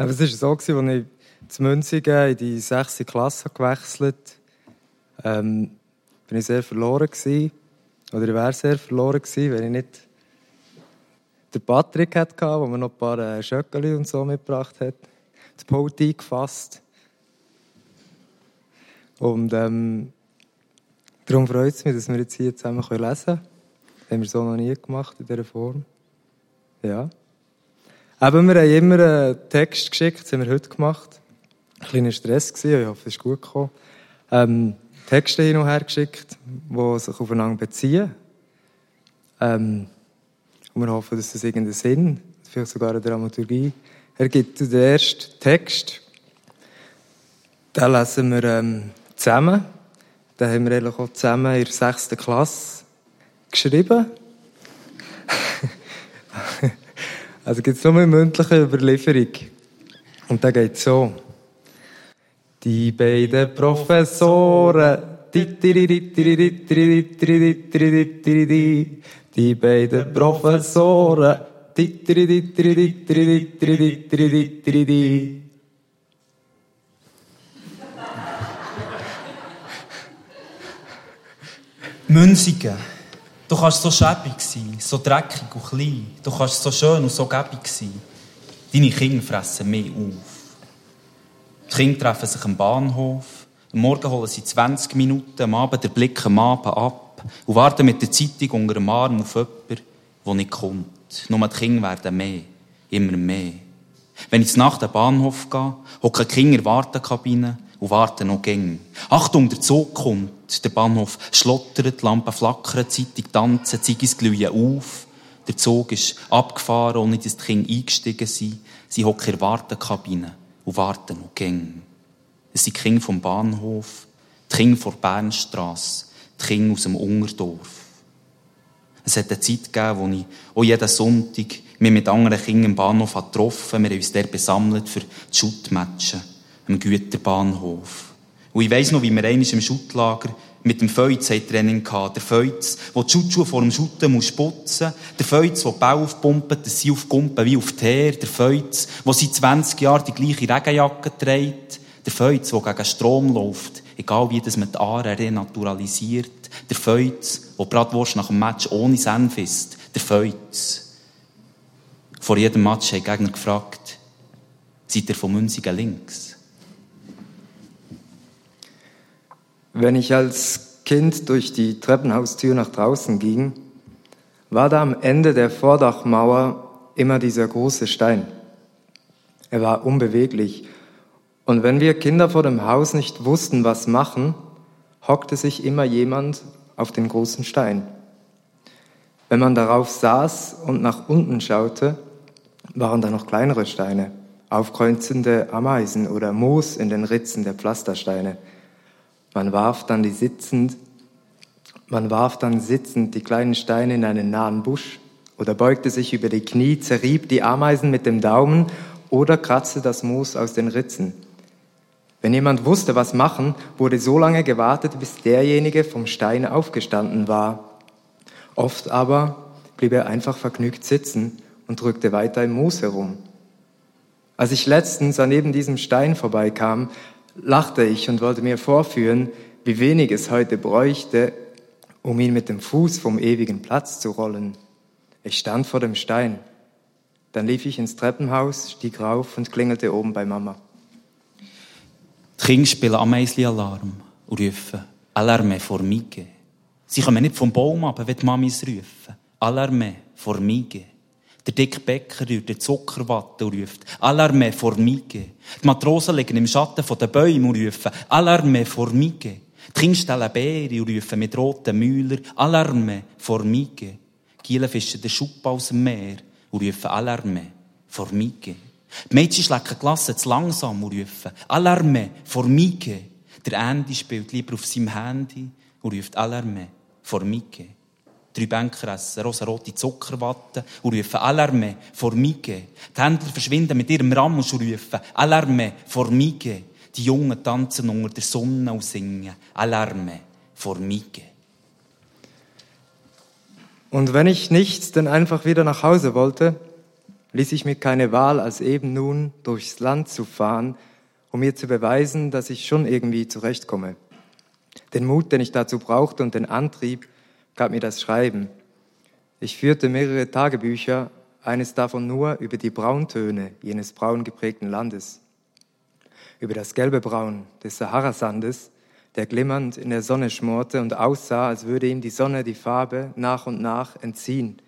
Aber es war so, als ich zu Münzigen in die sechste Klasse gewechselt ähm, ich sehr verloren gewesen. Oder ich wäre sehr verloren gewesen, wenn ich nicht den Patrick hatte, der mir noch ein paar äh, Schöckeli und so mitgebracht hat. Das Pult eingefasst. Und ähm, darum freut es mich, dass wir jetzt hier zusammen lesen können. Das haben wir so noch nie gemacht in dieser Form. Ja. Eben, wir haben immer einen Text geschickt, das haben wir heute gemacht. Ein kleiner Stress gewesen, ich hoffe, es ist gut gekommen. Ähm, Texte hin und her geschickt, die sich aufeinander beziehen. Ähm, und wir hoffen, dass das irgendeinen Sinn, vielleicht sogar eine Dramaturgie ergibt. Den ersten Text, den lesen wir ähm, zusammen. Den haben wir eigentlich auch zusammen in der sechsten Klasse geschrieben. Also gibt es nur eine mündliche Überlieferung. Und da geht so. Die beiden Professoren, die beiden Professoren, Münzigen. Du kannst so schäbig sein, so dreckig und klein. Du kannst so schön und so gäbig sein. Deine Kinder fressen mehr auf. Die Kinder treffen sich am Bahnhof. Am Morgen holen sie 20 Minuten, am Abend den Blick am Abend ab und warten mit der Zeitung unter dem Arm auf jemanden, der nicht kommt. Nur die Kinder werden mehr. Immer mehr. Wenn ich nach dem Bahnhof gehe, hocken die Kinder in der Wartenkabine und warten noch gäng. Achtung, der Zug kommt. Der Bahnhof schlottert, die Lampen flackern, Zeitung tanzen, Ziggis glühen auf. Der Zug ist abgefahren, ohne dass die Kinder eingestiegen sind. Sie hocken in der Wartenkabine und warten noch gäng. Es sind die Kinder vom Bahnhof, die Kinder vor Bernstrasse, die Kinder aus dem Ungerdorf. Es hat eine Zeit gegeben, wo ich auch jeden Sonntag mich mit anderen Kindern im Bahnhof getroffen Wir haben uns dort besammelt für die Schuttmatchen am Güterbahnhof. Und ich weiss noch, wie wir einmal im Schuttlager mit dem Feuz Training hatten. Der Feuz, der die Schutzschuhe vor dem Schutten muss putzen Der Feuz, der die Bau aufpumpt, dass sie aufpumpen wie auf Teer. Der Feuz, der seit 20 Jahren die gleiche Regenjacke trägt. Der Feuz, der gegen Strom läuft. Egal wie das mit Aare renaturalisiert. Der Feuz, der Bratwurst nach dem Match ohne Senf isst. Der Feuz. Vor jedem Match haben die Gegner gefragt, seid ihr von Münzigen links? Wenn ich als Kind durch die Treppenhaustür nach draußen ging, war da am Ende der Vordachmauer immer dieser große Stein. Er war unbeweglich. Und wenn wir Kinder vor dem Haus nicht wussten, was machen, hockte sich immer jemand auf den großen Stein. Wenn man darauf saß und nach unten schaute, waren da noch kleinere Steine, aufkreuzende Ameisen oder Moos in den Ritzen der Pflastersteine – man warf dann die sitzend, man warf dann sitzend die kleinen Steine in einen nahen Busch oder beugte sich über die Knie, zerrieb die Ameisen mit dem Daumen oder kratzte das Moos aus den Ritzen. Wenn jemand wusste, was machen, wurde so lange gewartet, bis derjenige vom Stein aufgestanden war. Oft aber blieb er einfach vergnügt sitzen und drückte weiter im Moos herum. Als ich letztens an neben diesem Stein vorbeikam, lachte ich und wollte mir vorführen, wie wenig es heute bräuchte, um ihn mit dem Fuß vom ewigen Platz zu rollen. Ich stand vor dem Stein. Dann lief ich ins Treppenhaus, stieg rauf und klingelte oben bei Mama. Die Kinder spielen Ameisli-Alarm und rufen Alarme Formige. Sie kommen nicht vom Baum ab, wenn die Mamis rufen. Alarme Formige. Der dicke Bäcker rührt den Zuckerwatte und ruft Alarme Formige. Die Matrosen liegen im Schatten der Bäume und rufen Alarme Formige. Die Kinder stellen Beeren und rufen mit roten Müller Alarme Formige. Gielen fischen den Schupp aus dem Meer und rufen Alarme Formige. Die Mädchen schlecken Klasse zu langsam und rufen Alarme Formige. Der Andy spielt lieber auf seinem Handy und ruft Alarme Formige drei Banker essen rosarote Zuckerwatte und rufen Alarme, Formige. Die Händler verschwinden mit ihrem Rammus und rufen Alarme, Formige. Die Jungen tanzen unter der Sonne und singen Alarme, Formige. Und wenn ich nichts, dann einfach wieder nach Hause wollte, ließ ich mir keine Wahl, als eben nun durchs Land zu fahren, um mir zu beweisen, dass ich schon irgendwie zurechtkomme. Den Mut, den ich dazu brauchte und den Antrieb, gab mir das Schreiben. Ich führte mehrere Tagebücher, eines davon nur über die Brauntöne jenes braun geprägten Landes, über das gelbe Braun des Saharasandes, der glimmernd in der Sonne schmorte und aussah, als würde ihm die Sonne die Farbe nach und nach entziehen,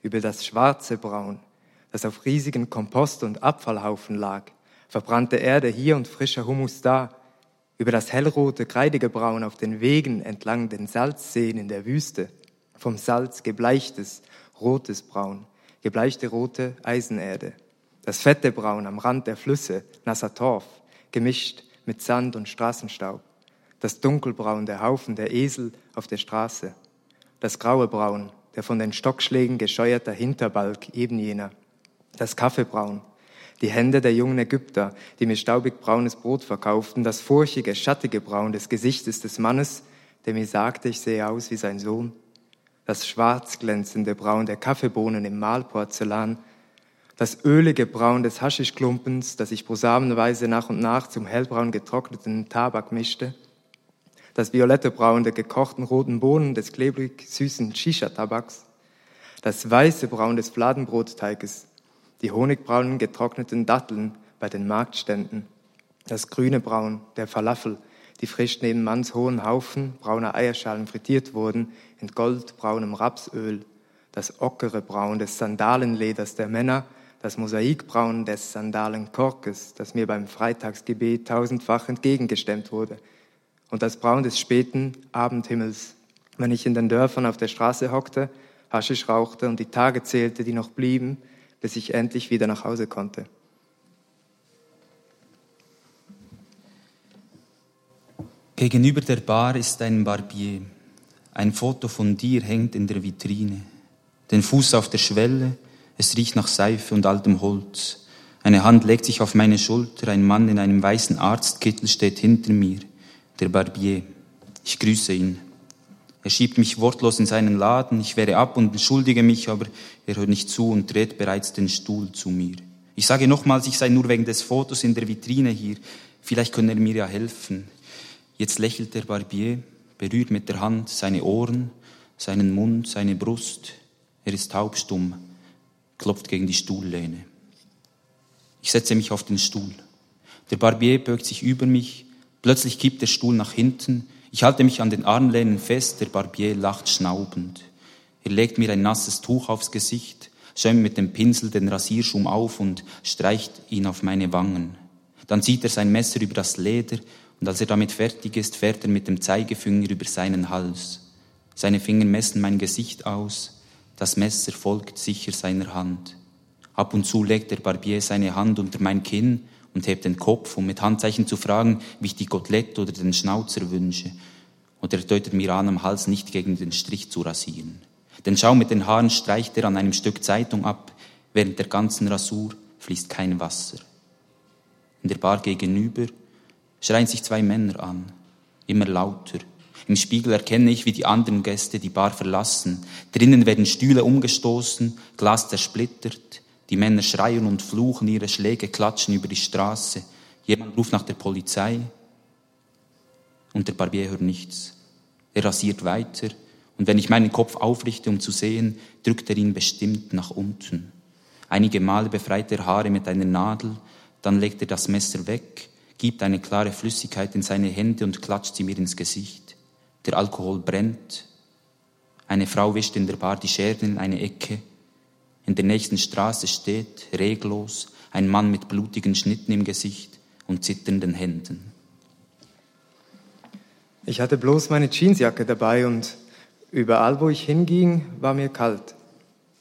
über das schwarze Braun, das auf riesigen Kompost- und Abfallhaufen lag, verbrannte Erde hier und frischer Humus da, über das hellrote, kreidige Braun auf den Wegen entlang den Salzseen in der Wüste, vom Salz gebleichtes, rotes Braun, gebleichte rote Eisenerde, das fette Braun am Rand der Flüsse, nasser Torf, gemischt mit Sand und Straßenstaub, das Dunkelbraun der Haufen der Esel auf der Straße, das graue Braun, der von den Stockschlägen gescheuerter Hinterbalg eben jener, das Kaffeebraun, die Hände der jungen Ägypter, die mir staubig braunes Brot verkauften, das furchige, schattige Braun des Gesichtes des Mannes, der mir sagte, ich sehe aus wie sein Sohn, das schwarz glänzende Braun der Kaffeebohnen im Mahlporzellan, das ölige Braun des Haschischklumpens, das ich brosamenweise nach und nach zum hellbraun getrockneten Tabak mischte, das violette Braun der gekochten roten Bohnen des klebrig süßen Shisha-Tabaks, das weiße Braun des Fladenbrotteiges, die honigbraunen getrockneten Datteln bei den Marktständen, das grüne Braun der Falafel, die frisch neben Manns hohen Haufen brauner Eierschalen frittiert wurden in goldbraunem Rapsöl, das ockere Braun des Sandalenleders der Männer, das Mosaikbraun des Sandalenkorkes, das mir beim Freitagsgebet tausendfach entgegengestemmt wurde, und das Braun des späten Abendhimmels, wenn ich in den Dörfern auf der Straße hockte, Haschisch rauchte und die Tage zählte, die noch blieben, bis ich endlich wieder nach Hause konnte. Gegenüber der Bar ist ein Barbier. Ein Foto von dir hängt in der Vitrine. Den Fuß auf der Schwelle, es riecht nach Seife und altem Holz. Eine Hand legt sich auf meine Schulter, ein Mann in einem weißen Arztkittel steht hinter mir, der Barbier. Ich grüße ihn. Er schiebt mich wortlos in seinen Laden, ich wehre ab und entschuldige mich, aber er hört nicht zu und dreht bereits den Stuhl zu mir. Ich sage nochmals, ich sei nur wegen des Fotos in der Vitrine hier. Vielleicht können er mir ja helfen. Jetzt lächelt der Barbier, berührt mit der Hand seine Ohren, seinen Mund, seine Brust. Er ist taubstumm, klopft gegen die Stuhllehne. Ich setze mich auf den Stuhl. Der Barbier beugt sich über mich. Plötzlich kippt der Stuhl nach hinten. Ich halte mich an den Armlehnen fest, der Barbier lacht schnaubend. Er legt mir ein nasses Tuch aufs Gesicht, schäumt mit dem Pinsel den Rasierschum auf und streicht ihn auf meine Wangen. Dann zieht er sein Messer über das Leder und als er damit fertig ist, fährt er mit dem Zeigefinger über seinen Hals. Seine Finger messen mein Gesicht aus, das Messer folgt sicher seiner Hand. Ab und zu legt der Barbier seine Hand unter mein Kinn und hebt den Kopf, um mit Handzeichen zu fragen, wie ich die Kotelette oder den Schnauzer wünsche. Und er deutet mir an, am Hals nicht gegen den Strich zu rasieren. Den Schaum mit den Haaren streicht er an einem Stück Zeitung ab. Während der ganzen Rasur fließt kein Wasser. In der Bar gegenüber schreien sich zwei Männer an, immer lauter. Im Spiegel erkenne ich, wie die anderen Gäste die Bar verlassen. Drinnen werden Stühle umgestoßen, Glas zersplittert. Die Männer schreien und fluchen, ihre Schläge klatschen über die Straße. Jemand ruft nach der Polizei und der Barbier hört nichts. Er rasiert weiter und wenn ich meinen Kopf aufrichte, um zu sehen, drückt er ihn bestimmt nach unten. Einige Male befreit er Haare mit einer Nadel, dann legt er das Messer weg, gibt eine klare Flüssigkeit in seine Hände und klatscht sie mir ins Gesicht. Der Alkohol brennt. Eine Frau wischt in der Bar die Scherben in eine Ecke. In der nächsten Straße steht, reglos, ein Mann mit blutigen Schnitten im Gesicht und zitternden Händen. Ich hatte bloß meine Jeansjacke dabei und überall, wo ich hinging, war mir kalt.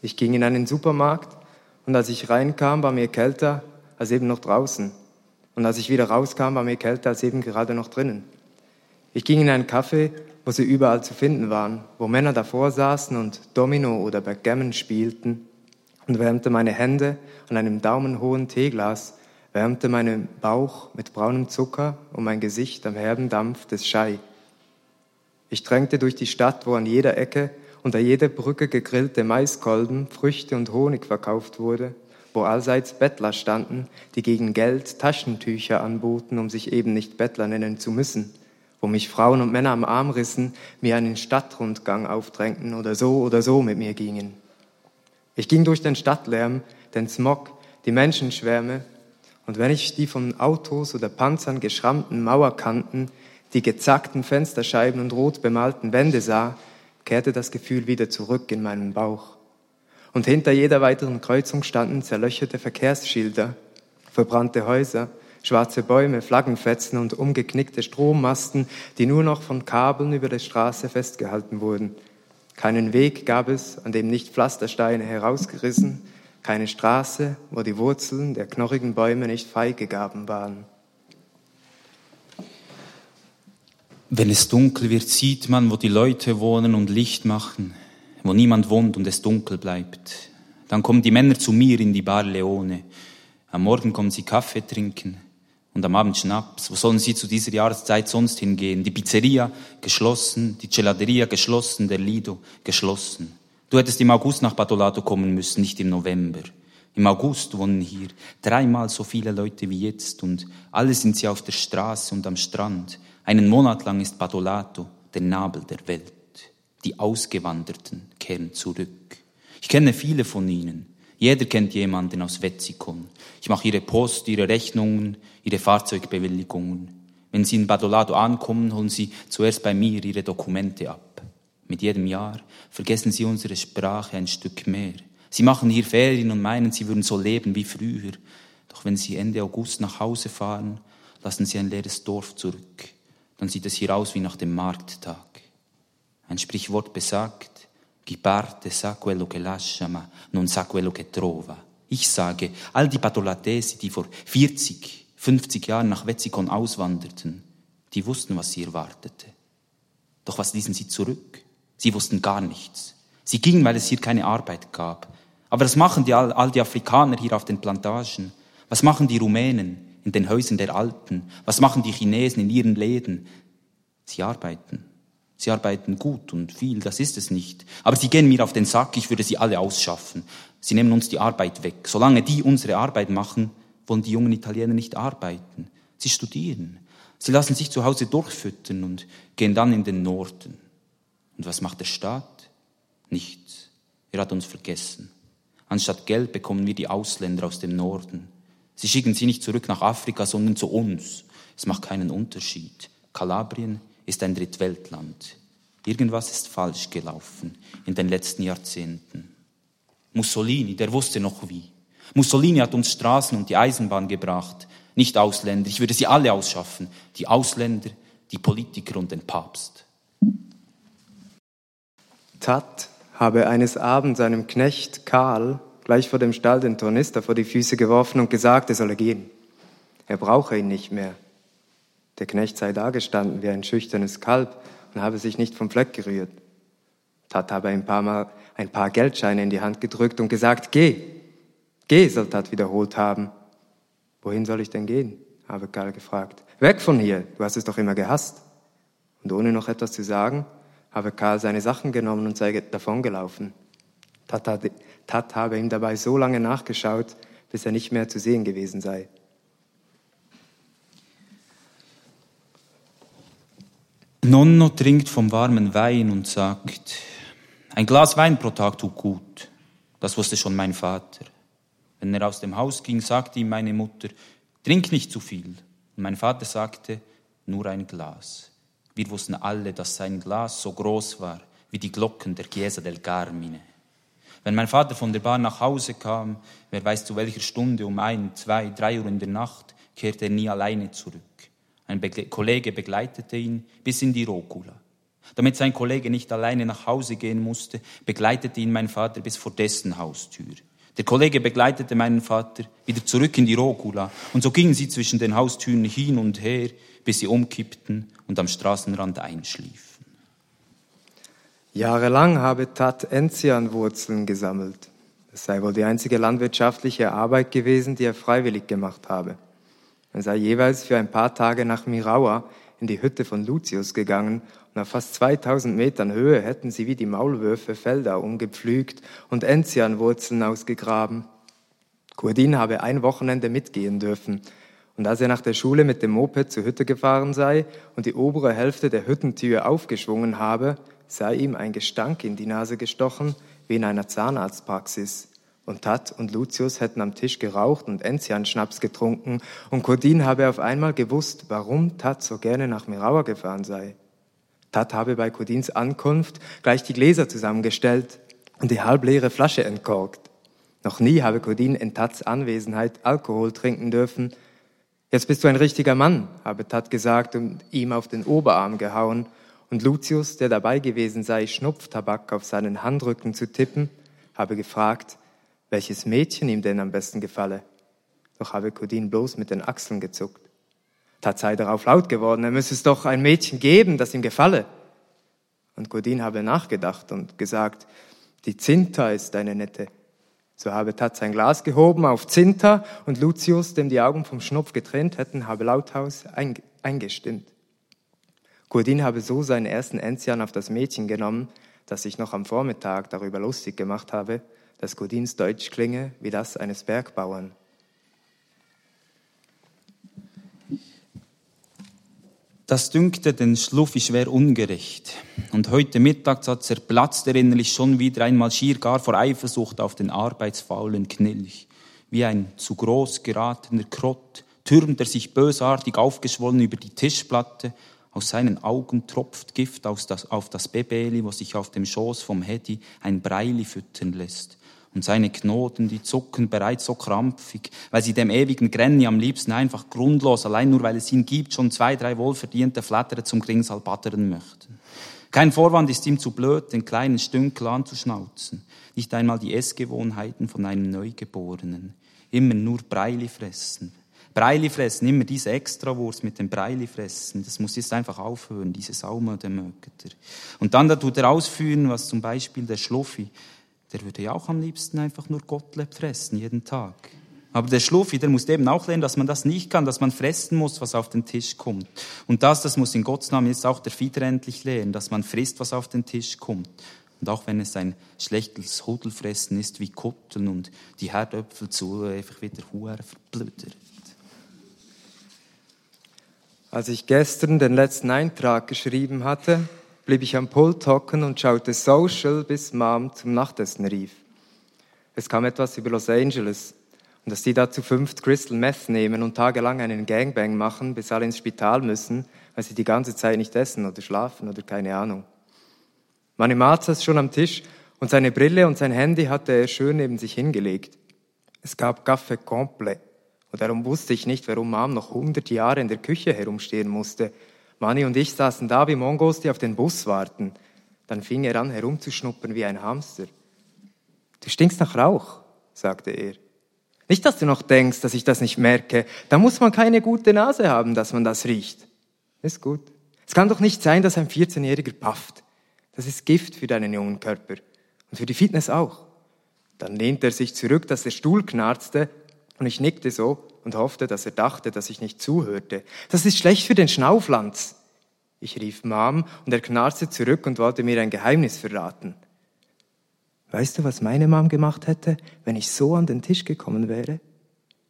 Ich ging in einen Supermarkt und als ich reinkam, war mir kälter als eben noch draußen. Und als ich wieder rauskam, war mir kälter als eben gerade noch drinnen. Ich ging in einen Café, wo sie überall zu finden waren, wo Männer davor saßen und Domino oder Backgammon spielten und wärmte meine Hände an einem daumenhohen Teeglas, wärmte meinen Bauch mit braunem Zucker und mein Gesicht am herben Dampf des Schei. Ich drängte durch die Stadt, wo an jeder Ecke unter jeder Brücke gegrillte Maiskolben, Früchte und Honig verkauft wurde wo allseits Bettler standen, die gegen Geld Taschentücher anboten, um sich eben nicht Bettler nennen zu müssen, wo mich Frauen und Männer am Arm rissen, mir einen Stadtrundgang aufdrängten oder so oder so mit mir gingen. Ich ging durch den Stadtlärm, den Smog, die Menschenschwärme, und wenn ich die von Autos oder Panzern geschrammten Mauerkanten, die gezackten Fensterscheiben und rot bemalten Wände sah, kehrte das Gefühl wieder zurück in meinen Bauch. Und hinter jeder weiteren Kreuzung standen zerlöcherte Verkehrsschilder, verbrannte Häuser, schwarze Bäume, Flaggenfetzen und umgeknickte Strommasten, die nur noch von Kabeln über der Straße festgehalten wurden. Keinen Weg gab es, an dem nicht Pflastersteine herausgerissen, keine Straße, wo die Wurzeln der knorrigen Bäume nicht freigegaben waren. Wenn es dunkel wird, sieht man, wo die Leute wohnen und Licht machen, wo niemand wohnt und es dunkel bleibt. Dann kommen die Männer zu mir in die Bar Leone. Am Morgen kommen sie Kaffee trinken und am Abend Schnaps. Wo sollen sie zu dieser Jahreszeit sonst hingehen? Die Pizzeria geschlossen, die Gelateria geschlossen, der Lido geschlossen. Du hättest im August nach Badolato kommen müssen, nicht im November. Im August wohnen hier dreimal so viele Leute wie jetzt und alle sind sie auf der Straße und am Strand. Einen Monat lang ist Badolato der Nabel der Welt. Die Ausgewanderten kehren zurück. Ich kenne viele von ihnen. Jeder kennt jemanden aus Wetzikon. Ich mache ihre Post, ihre Rechnungen, ihre Fahrzeugbewilligungen. Wenn sie in Badolato ankommen, holen sie zuerst bei mir ihre Dokumente ab. Mit jedem Jahr vergessen sie unsere Sprache ein Stück mehr. Sie machen hier Ferien und meinen, sie würden so leben wie früher. Doch wenn sie Ende August nach Hause fahren, lassen sie ein leeres Dorf zurück dann sieht es hier aus wie nach dem Markttag. Ein Sprichwort besagt, chi sa quello che lascia, ma non sa quello che trova. Ich sage, all die Patolatesi, die vor 40, 50 Jahren nach Wetzikon auswanderten, die wussten, was sie erwartete. Doch was ließen sie zurück? Sie wussten gar nichts. Sie gingen, weil es hier keine Arbeit gab. Aber was machen die, all die Afrikaner hier auf den Plantagen? Was machen die Rumänen? in den Häusern der Alten? Was machen die Chinesen in ihren Läden? Sie arbeiten. Sie arbeiten gut und viel, das ist es nicht. Aber sie gehen mir auf den Sack, ich würde sie alle ausschaffen. Sie nehmen uns die Arbeit weg. Solange die unsere Arbeit machen, wollen die jungen Italiener nicht arbeiten. Sie studieren. Sie lassen sich zu Hause durchfüttern und gehen dann in den Norden. Und was macht der Staat? Nichts. Er hat uns vergessen. Anstatt Geld bekommen wir die Ausländer aus dem Norden. Sie schicken sie nicht zurück nach Afrika, sondern zu uns. Es macht keinen Unterschied. Kalabrien ist ein Drittweltland. Irgendwas ist falsch gelaufen in den letzten Jahrzehnten. Mussolini, der wusste noch wie. Mussolini hat uns Straßen und die Eisenbahn gebracht, nicht Ausländer. Ich würde sie alle ausschaffen. Die Ausländer, die Politiker und den Papst. Tat habe eines Abends seinem Knecht Karl gleich vor dem Stall den Tornister vor die Füße geworfen und gesagt, er solle gehen. Er brauche ihn nicht mehr. Der Knecht sei dagestanden wie ein schüchternes Kalb und habe sich nicht vom Fleck gerührt. Tat habe ein paar Mal ein paar Geldscheine in die Hand gedrückt und gesagt, geh, geh, soll Tat wiederholt haben. Wohin soll ich denn gehen? habe Karl gefragt. Weg von hier, du hast es doch immer gehasst. Und ohne noch etwas zu sagen, habe Karl seine Sachen genommen und sei davongelaufen. Tat habe ihm dabei so lange nachgeschaut, bis er nicht mehr zu sehen gewesen sei. Nonno trinkt vom warmen Wein und sagt, ein Glas Wein pro Tag tut gut. Das wusste schon mein Vater. Wenn er aus dem Haus ging, sagte ihm meine Mutter, trink nicht zu viel. Und mein Vater sagte, nur ein Glas. Wir wussten alle, dass sein Glas so groß war wie die Glocken der Chiesa del Carmine. Wenn mein Vater von der Bahn nach Hause kam, wer weiß zu welcher Stunde, um ein, zwei, drei Uhr in der Nacht, kehrte er nie alleine zurück. Ein Begle Kollege begleitete ihn bis in die Rokula. Damit sein Kollege nicht alleine nach Hause gehen musste, begleitete ihn mein Vater bis vor dessen Haustür. Der Kollege begleitete meinen Vater wieder zurück in die Rokula und so gingen sie zwischen den Haustüren hin und her, bis sie umkippten und am Straßenrand einschliefen. Jahrelang habe Tat Enzianwurzeln gesammelt. Es sei wohl die einzige landwirtschaftliche Arbeit gewesen, die er freiwillig gemacht habe. Er sei jeweils für ein paar Tage nach Miraua in die Hütte von Lucius gegangen und auf fast 2000 Metern Höhe hätten sie wie die Maulwürfe Felder umgepflügt und Enzianwurzeln ausgegraben. Kurdin habe ein Wochenende mitgehen dürfen. Und als er nach der Schule mit dem Moped zur Hütte gefahren sei und die obere Hälfte der Hüttentür aufgeschwungen habe, sei ihm ein Gestank in die Nase gestochen, wie in einer Zahnarztpraxis. Und Tat und Lucius hätten am Tisch geraucht und Enzian-Schnaps getrunken, und Cordin habe auf einmal gewusst, warum Tat so gerne nach Miraua gefahren sei. Tat habe bei Cordins Ankunft gleich die Gläser zusammengestellt und die halbleere Flasche entkorkt. Noch nie habe Cordin in Tats Anwesenheit Alkohol trinken dürfen. Jetzt bist du ein richtiger Mann, habe Tat gesagt und ihm auf den Oberarm gehauen, und Lucius, der dabei gewesen sei, Schnupftabak auf seinen Handrücken zu tippen, habe gefragt, welches Mädchen ihm denn am besten gefalle. Doch habe Codin bloß mit den Achseln gezuckt. Tat sei darauf laut geworden, er müsse es doch ein Mädchen geben, das ihm gefalle. Und Codin habe nachgedacht und gesagt, die Zinta ist eine nette. So habe Tat sein Glas gehoben auf Zinta und Lucius, dem die Augen vom Schnupf getrennt hätten, habe lauthaus eingestimmt. Codin habe so seinen ersten Enzian auf das Mädchen genommen, das sich noch am Vormittag darüber lustig gemacht habe, dass Godins Deutsch klinge wie das eines Bergbauern. Das dünkte den Schluffi schwer ungerecht. Und heute Mittag zerplatzt er innerlich schon wieder einmal schier gar vor Eifersucht auf den arbeitsfaulen Knilch. Wie ein zu groß geratener Krott türmt er sich bösartig aufgeschwollen über die Tischplatte. Aus seinen Augen tropft Gift auf das Bebeli, wo sich auf dem Schoß vom Hedi ein Breili füttern lässt und seine Knoten, die zucken bereits so krampfig, weil sie dem ewigen Grenny am liebsten einfach grundlos, allein nur weil es ihn gibt, schon zwei, drei wohlverdiente Flattere zum Gringsal battern möchten. Kein Vorwand ist ihm zu blöd, den kleinen Stünkel anzuschnauzen. Nicht einmal die Essgewohnheiten von einem Neugeborenen. Immer nur Breili fressen. Breili fressen, immer diese Extrawurst mit dem Breili fressen. Das muss jetzt einfach aufhören, diese Saumödemöketer. Und dann da tut er ausführen, was zum Beispiel der Schluffi der würde ja auch am liebsten einfach nur Gottlieb fressen, jeden Tag. Aber der Schluffi, der muss eben auch lernen, dass man das nicht kann, dass man fressen muss, was auf den Tisch kommt. Und das, das muss in Gottes Namen jetzt auch der Fieder endlich lernen, dass man frisst, was auf den Tisch kommt. Und auch wenn es ein schlechtes Hudelfressen ist wie Kutteln und die Herdöpfel zu einfach wieder Huren verblödert. Als ich gestern den letzten Eintrag geschrieben hatte, blieb ich am Pult hocken und schaute Social, bis Mom zum Nachtessen rief. Es kam etwas über Los Angeles und dass die da zu fünft Crystal Meth nehmen und tagelang einen Gangbang machen, bis alle ins Spital müssen, weil sie die ganze Zeit nicht essen oder schlafen oder keine Ahnung. Manny saß schon am Tisch und seine Brille und sein Handy hatte er schön neben sich hingelegt. Es gab Café complet und darum wusste ich nicht, warum Mom noch hundert Jahre in der Küche herumstehen musste Manni und ich saßen da wie Mongos, die auf den Bus warten. Dann fing er an, herumzuschnuppern wie ein Hamster. Du stinkst nach Rauch, sagte er. Nicht, dass du noch denkst, dass ich das nicht merke. Da muss man keine gute Nase haben, dass man das riecht. Ist gut. Es kann doch nicht sein, dass ein 14-Jähriger pafft. Das ist Gift für deinen jungen Körper. Und für die Fitness auch. Dann lehnte er sich zurück, dass der Stuhl knarzte, und ich nickte so und hoffte, dass er dachte, dass ich nicht zuhörte. Das ist schlecht für den Schnauflanz. Ich rief Mom und er knarzte zurück und wollte mir ein Geheimnis verraten. Weißt du, was meine Mom gemacht hätte, wenn ich so an den Tisch gekommen wäre?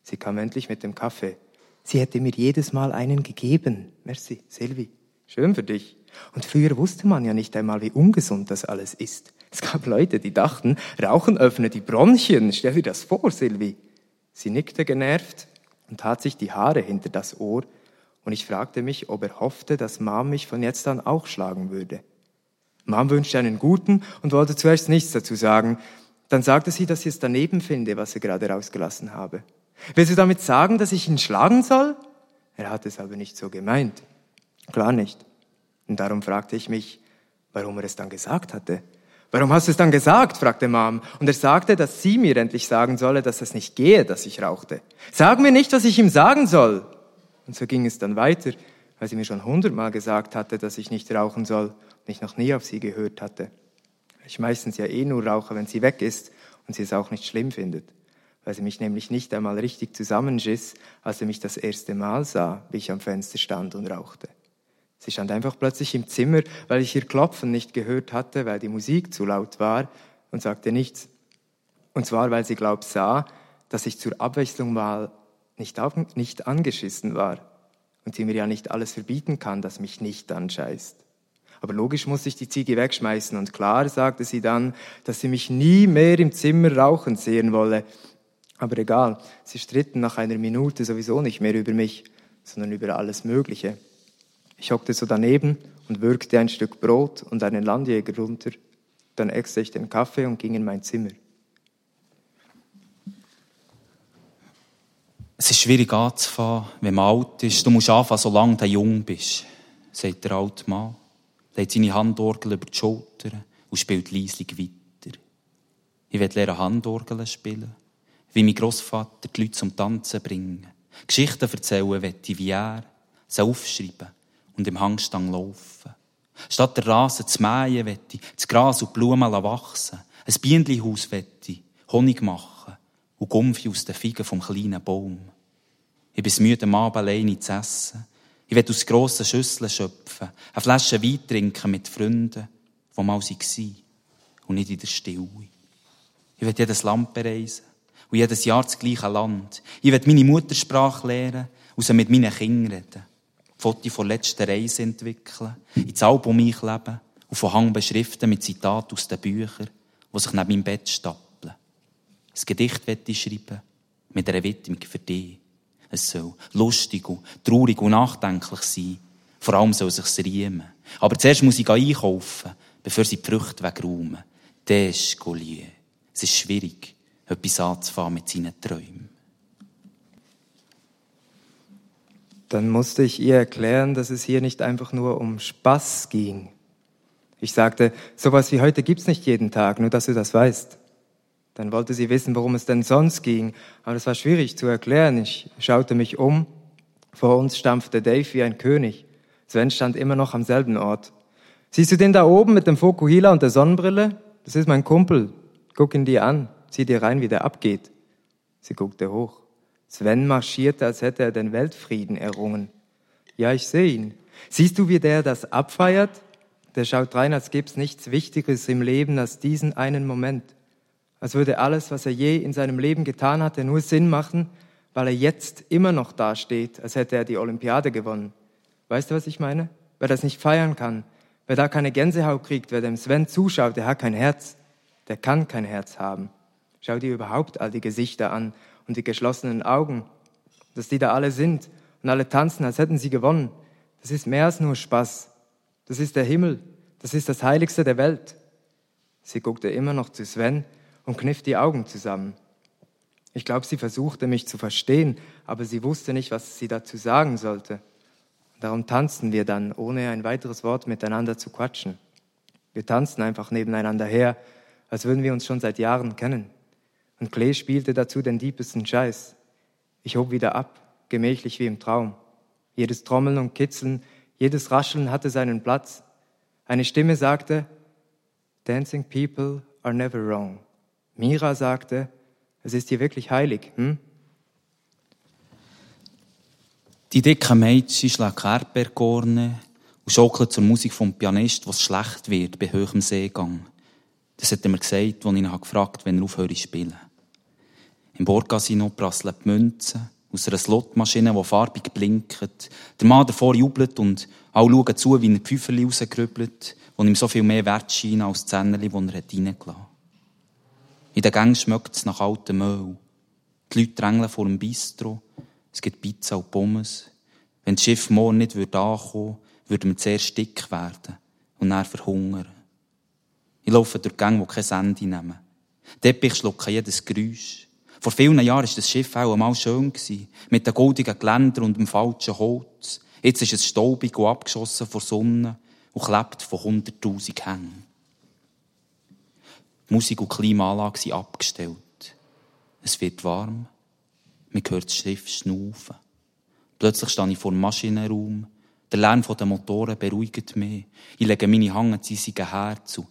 Sie kam endlich mit dem Kaffee. Sie hätte mir jedes Mal einen gegeben. Merci, Silvi. Schön für dich. Und früher wusste man ja nicht einmal, wie ungesund das alles ist. Es gab Leute, die dachten, Rauchen öffne die Bronchien. Stell dir das vor, Silvi. Sie nickte genervt und tat sich die Haare hinter das Ohr, und ich fragte mich, ob er hoffte, dass Mom mich von jetzt an auch schlagen würde. Mom wünschte einen guten und wollte zuerst nichts dazu sagen. Dann sagte sie, dass sie es daneben finde, was er gerade rausgelassen habe. Willst du damit sagen, dass ich ihn schlagen soll? Er hat es aber nicht so gemeint. Klar nicht. Und darum fragte ich mich, warum er es dann gesagt hatte. Warum hast du es dann gesagt? fragte Mom. Und er sagte, dass sie mir endlich sagen solle, dass es nicht gehe, dass ich rauchte. Sag mir nicht, was ich ihm sagen soll. Und so ging es dann weiter, weil sie mir schon hundertmal gesagt hatte, dass ich nicht rauchen soll und ich noch nie auf sie gehört hatte. Ich meistens ja eh nur rauche, wenn sie weg ist und sie es auch nicht schlimm findet, weil sie mich nämlich nicht einmal richtig zusammenschiss, als sie mich das erste Mal sah, wie ich am Fenster stand und rauchte. Sie stand einfach plötzlich im Zimmer, weil ich ihr Klopfen nicht gehört hatte, weil die Musik zu laut war und sagte nichts. Und zwar, weil sie glaubt sah, dass ich zur Abwechslung mal nicht, auf, nicht angeschissen war und sie mir ja nicht alles verbieten kann, das mich nicht anscheißt. Aber logisch muss ich die Ziege wegschmeißen und klar sagte sie dann, dass sie mich nie mehr im Zimmer rauchen sehen wolle. Aber egal, sie stritten nach einer Minute sowieso nicht mehr über mich, sondern über alles Mögliche. Ich hockte so daneben und würgte ein Stück Brot und einen Landjäger runter. Dann ächzte ich den Kaffee und ging in mein Zimmer. Es ist schwierig anzufangen, wenn man alt ist. Du musst anfangen, solange du jung bist, sagt der alte Mann. Legt seine Handorgel über die Schulter und spielt leislich weiter. Ich will lernen Handorgeln spielen, wie mein Großvater die Leute zum Tanzen bringen. Geschichten erzählen will wie er, sie aufschreiben und im Hangstang laufen. Statt der Rasen zu mähen, ich das Gras und die Blumen wachsen. Ein Bienenhaus ich Honig machen und Gumpfi aus den Figen vom kleinen Baum. Ich bin müde, am Abend alleine zu essen. Ich will aus grossen Schüsseln schöpfen, eine Flasche Wein trinken mit Freunden, die mal waren und nicht in der Stille. Ich will jedes Land bereisen und jedes Jahr das gleiche Land. Ich will meine Muttersprache lernen und sie mit meinen Kindern reden. Fotos von letzter Reise entwickeln, ins Album einkleben und von Hang beschriften mit Zitaten aus den Büchern, die sich neben meinem Bett stapeln. Ein Gedicht will ich schreiben, mit einer Widmung für dich. Es soll lustig und traurig und nachdenklich sein. Vor allem soll es sich riemen. Aber zuerst muss ich einkaufen, bevor sie die Früchte wegräumen. Descolier. Es ist schwierig, etwas anzufangen mit seinen Träumen. Dann musste ich ihr erklären, dass es hier nicht einfach nur um Spaß ging. Ich sagte, sowas wie heute gibt's nicht jeden Tag, nur dass du das weißt. Dann wollte sie wissen, worum es denn sonst ging, aber das war schwierig zu erklären. Ich schaute mich um. Vor uns stampfte Dave wie ein König. Sven stand immer noch am selben Ort. Siehst du den da oben mit dem Fokuhila und der Sonnenbrille? Das ist mein Kumpel. Guck ihn dir an. Sieh dir rein, wie der abgeht. Sie guckte hoch. Sven marschierte, als hätte er den Weltfrieden errungen. Ja, ich sehe ihn. Siehst du, wie der das abfeiert? Der schaut rein, als gäbe es nichts Wichtigeres im Leben als diesen einen Moment. Als würde alles, was er je in seinem Leben getan hatte, nur Sinn machen, weil er jetzt immer noch dasteht, als hätte er die Olympiade gewonnen. Weißt du, was ich meine? Wer das nicht feiern kann, wer da keine Gänsehaut kriegt, wer dem Sven zuschaut, der hat kein Herz, der kann kein Herz haben. Schau dir überhaupt all die Gesichter an und die geschlossenen Augen, dass die da alle sind und alle tanzen, als hätten sie gewonnen. Das ist mehr als nur Spaß. Das ist der Himmel. Das ist das Heiligste der Welt. Sie guckte immer noch zu Sven und kniff die Augen zusammen. Ich glaube, sie versuchte mich zu verstehen, aber sie wusste nicht, was sie dazu sagen sollte. Darum tanzten wir dann, ohne ein weiteres Wort miteinander zu quatschen. Wir tanzten einfach nebeneinander her, als würden wir uns schon seit Jahren kennen. Und Klee spielte dazu den diebsten Scheiß. Ich hob wieder ab, gemächlich wie im Traum. Jedes Trommeln und Kitzeln, jedes Rascheln hatte seinen Platz. Eine Stimme sagte, Dancing people are never wrong. Mira sagte, es ist hier wirklich heilig, hm? Die dicke Mädchen schlägt Erdbeerkorne und schaukelt zur Musik vom Pianist, was schlecht wird bei hohem Seegang. Das hat er mir gesagt, als ich ihn gefragt habe, wenn er aufhört zu spielen. Im Bordcasino prasseln die Münzen aus einer Slotmaschine, die farbig blinkt. Der Mann davor jubelt und alle schauen zu, wie er die Pfeiferli rausgrübelt, die ihm so viel mehr wert scheinen als die Zähnerli, die er reingelassen hat. In den Gängen schmeckt es nach altem Mehl. Die Leute drängeln vor dem Bistro. Es gibt Pizza und Pommes. Wenn das Schiff morgen nicht ankommen würde, wir zuerst dick werden und dann verhungern. Ich laufe durch Gänge, die kein Ende nehmen. Teppich schlucken jedes Geräusch. Vor vielen Jahren war das Schiff auch einmal schön, mit den goldigen Geländern und dem falschen Holz. Jetzt ist es staubig und abgeschossen vor Sonne und klebt von hunderttausend Hängen. Die Musik und Klimaanlage sind abgestellt. Es wird warm. Man hört das Schiff schnaufen. Plötzlich stehe ich vor dem Maschinenraum. Der Lärm der Motoren beruhigt mich. Ich lege meine Hand zu seinem Herz und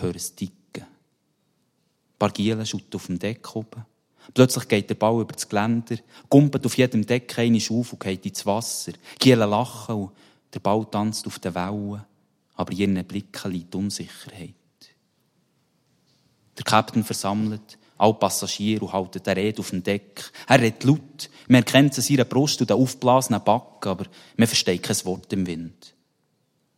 höre es ticken. Ein paar Gielen auf dem Deck oben. Plötzlich geht der Ball über das Geländer, kumpelt auf jedem Deck eine auf und geht ins Wasser. Gielen lachen und der Ball tanzt auf den Wellen. Aber in ihren Blicken liegt Unsicherheit. Der Captain versammelt Alle Passagiere halten den Rede auf dem Deck. Er redet laut. Man erkennt es an seiner Brust und den aufgeblasenen Backen, aber man versteht kein Wort im Wind.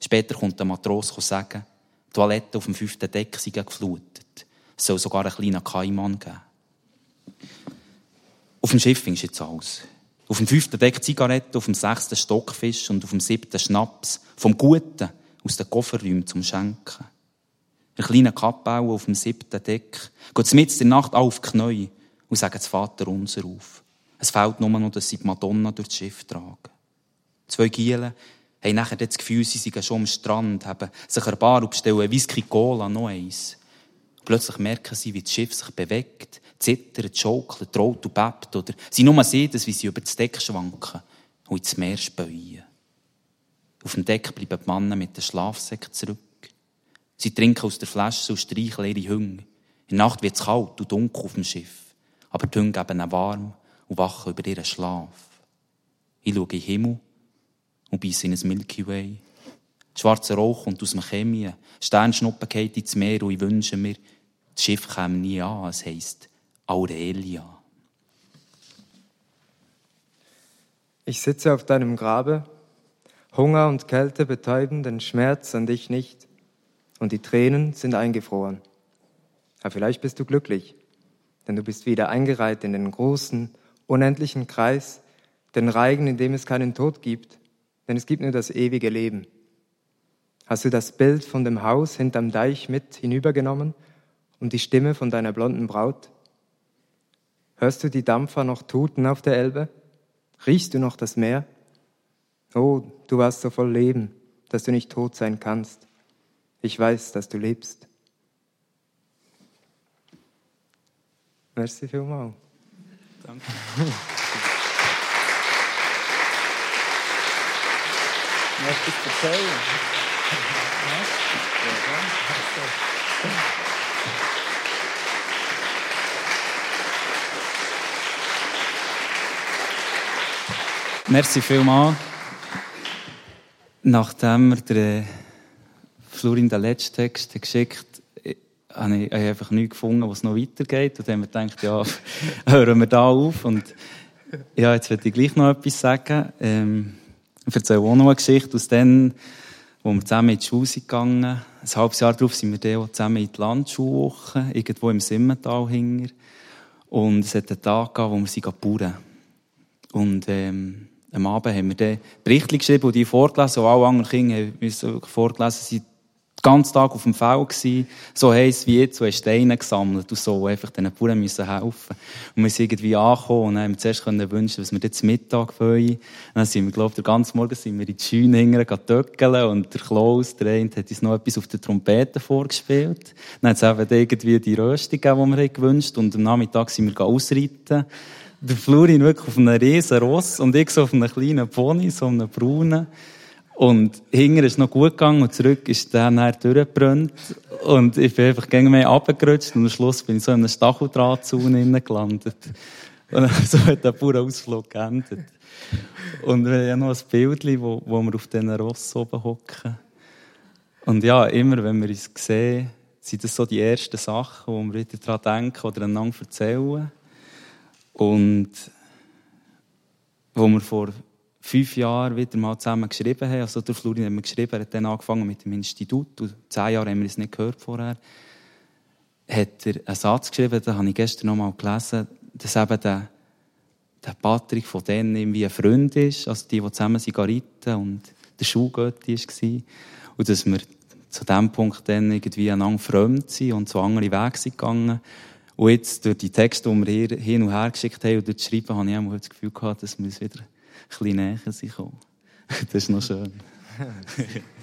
Später kommt der Matros sagen, die Toiletten auf dem fünften Deck seien geflutet. Es soll sogar einen kleinen Kaiman geben. Auf dem Schiff ist jetzt alles. Auf dem fünften Deck Zigaretten, auf dem sechsten Stockfisch und auf dem siebten Schnaps. Vom Guten aus den Kofferräumen zum Schenken. Ein kleiner Kapelle auf dem siebten Deck. Geht mit in der Nacht auf die Knie und sagen das Vater unser auf. Es fehlt nur noch, dass sie die Madonna durch das Schiff tragen. Zwei Gielen haben nachher das Gefühl, sie seien schon am Strand, haben sich ein Bar bestellen, Whisky Cola, noch eins. Plötzlich merken sie, wie das Schiff sich bewegt, zittert, schaukelt, traut und bebt, oder sie nur sehen, wie sie über das Deck schwanken und ins Meer speuen. Auf dem Deck bleiben die Männer mit den Schlafsäcken zurück. Sie trinken aus der Flasche und streicheln ihre Hunde. In der Nacht wird es kalt und dunkel auf dem Schiff. Aber die Hunde geben ihnen warm und wachen über ihren Schlaf. Ich schaue in den Himmel und beiße in ein Milky Way. Schwarzer Rauch kommt aus dem Chemie. Sternschnuppen geht ins Meer und ich wünsche mir, das Schiff käme nie an. Es heisst Aurelia. Ich sitze auf deinem Grabe, Hunger und Kälte betäuben den Schmerz an dich nicht und die Tränen sind eingefroren. Aber vielleicht bist du glücklich, denn du bist wieder eingereiht in den großen, unendlichen Kreis, den Reigen, in dem es keinen Tod gibt, denn es gibt nur das ewige Leben. Hast du das Bild von dem Haus hinterm Deich mit hinübergenommen und die Stimme von deiner blonden Braut? Hörst du die Dampfer noch tuten auf der Elbe? Riechst du noch das Meer? Oh, du warst so voll Leben, dass du nicht tot sein kannst. Ich weiß, dass du lebst. Merci vielmals. Danke. Möchtest du erzählen? Merci vielmals. Nachdem wir der Florin den letzten Text geschickt habe ich, einfach nichts gefunden, was noch weitergeht. Und dann haben wir gedacht, ja, hören wir da auf. Und ja, jetzt werde ich gleich noch etwas sagen. Ähm, ich erzähle auch noch eine Geschichte aus dem, wo wir zusammen in die Schule sind. Ein halbes Jahr darauf sind wir dann zusammen in die Landschulwoche, irgendwo im Simmental hinger. Und es hat einen Tag gegeben, wo wir sind bauen. Und, ähm, am Abend haben wir dann Berichte geschrieben und die vorgelesen. Und alle anderen Kinder haben vorgelesen, sie ganzen Tag auf dem Feld gewesen, so heiß wie jetzt, und haben Steine gesammelt und so, einfach den Bauern müssen helfen. Und wir sind irgendwie angekommen und haben zuerst können wünschen, was wir jetzt Mittag wollen. Und dann sind wir, glaube ich, den ganzen Morgen sind wir in die Scheune hinterher töckeln und der Klaus, der eine, hat uns noch etwas auf der Trompete vorgespielt. Dann hat es eben irgendwie die Röstung gegeben, die wir gewünscht haben und am Nachmittag sind wir ausreiten. Der Florin wirklich auf einem riesen Ross und ich so auf einem kleinen Pony, so einem braunen. Und hinten ist noch gut gegangen und zurück ist der dann durchgebrannt. Und ich bin einfach gegen mehr runtergerutscht und am Schluss bin ich so in einer Stacheldrahtzone gelandet. Und so hat der Bauernausflug geendet. Und wir haben noch ein Bild, wo, wo wir auf diesen Ross oben hocken. Und ja, immer wenn wir uns sehen, sind das so die ersten Sachen, wo wir wieder daran denken oder einander erzählen. Und wo wir vor fünf Jahren wieder mal zusammen geschrieben haben. Also der Florin hat mir geschrieben, er hat dann angefangen mit dem Institut und zehn Jahre haben wir es nicht gehört vorher. Hat er einen Satz geschrieben, den habe ich gestern noch mal gelesen, dass eben der, der Patrick von denen irgendwie ein Freund ist, also die, die zusammen Zigaretten und der Schulgötti war. Und dass wir zu dem Punkt dann irgendwie einander fremd sind und zu anderen Wege sind gegangen. Und jetzt durch die Texte, die wir hier hin und her geschickt haben und durch das Schreiben, habe ich auch das Gefühl gehabt, dass wir uns wieder bisschen näher sind. Das ist noch schön.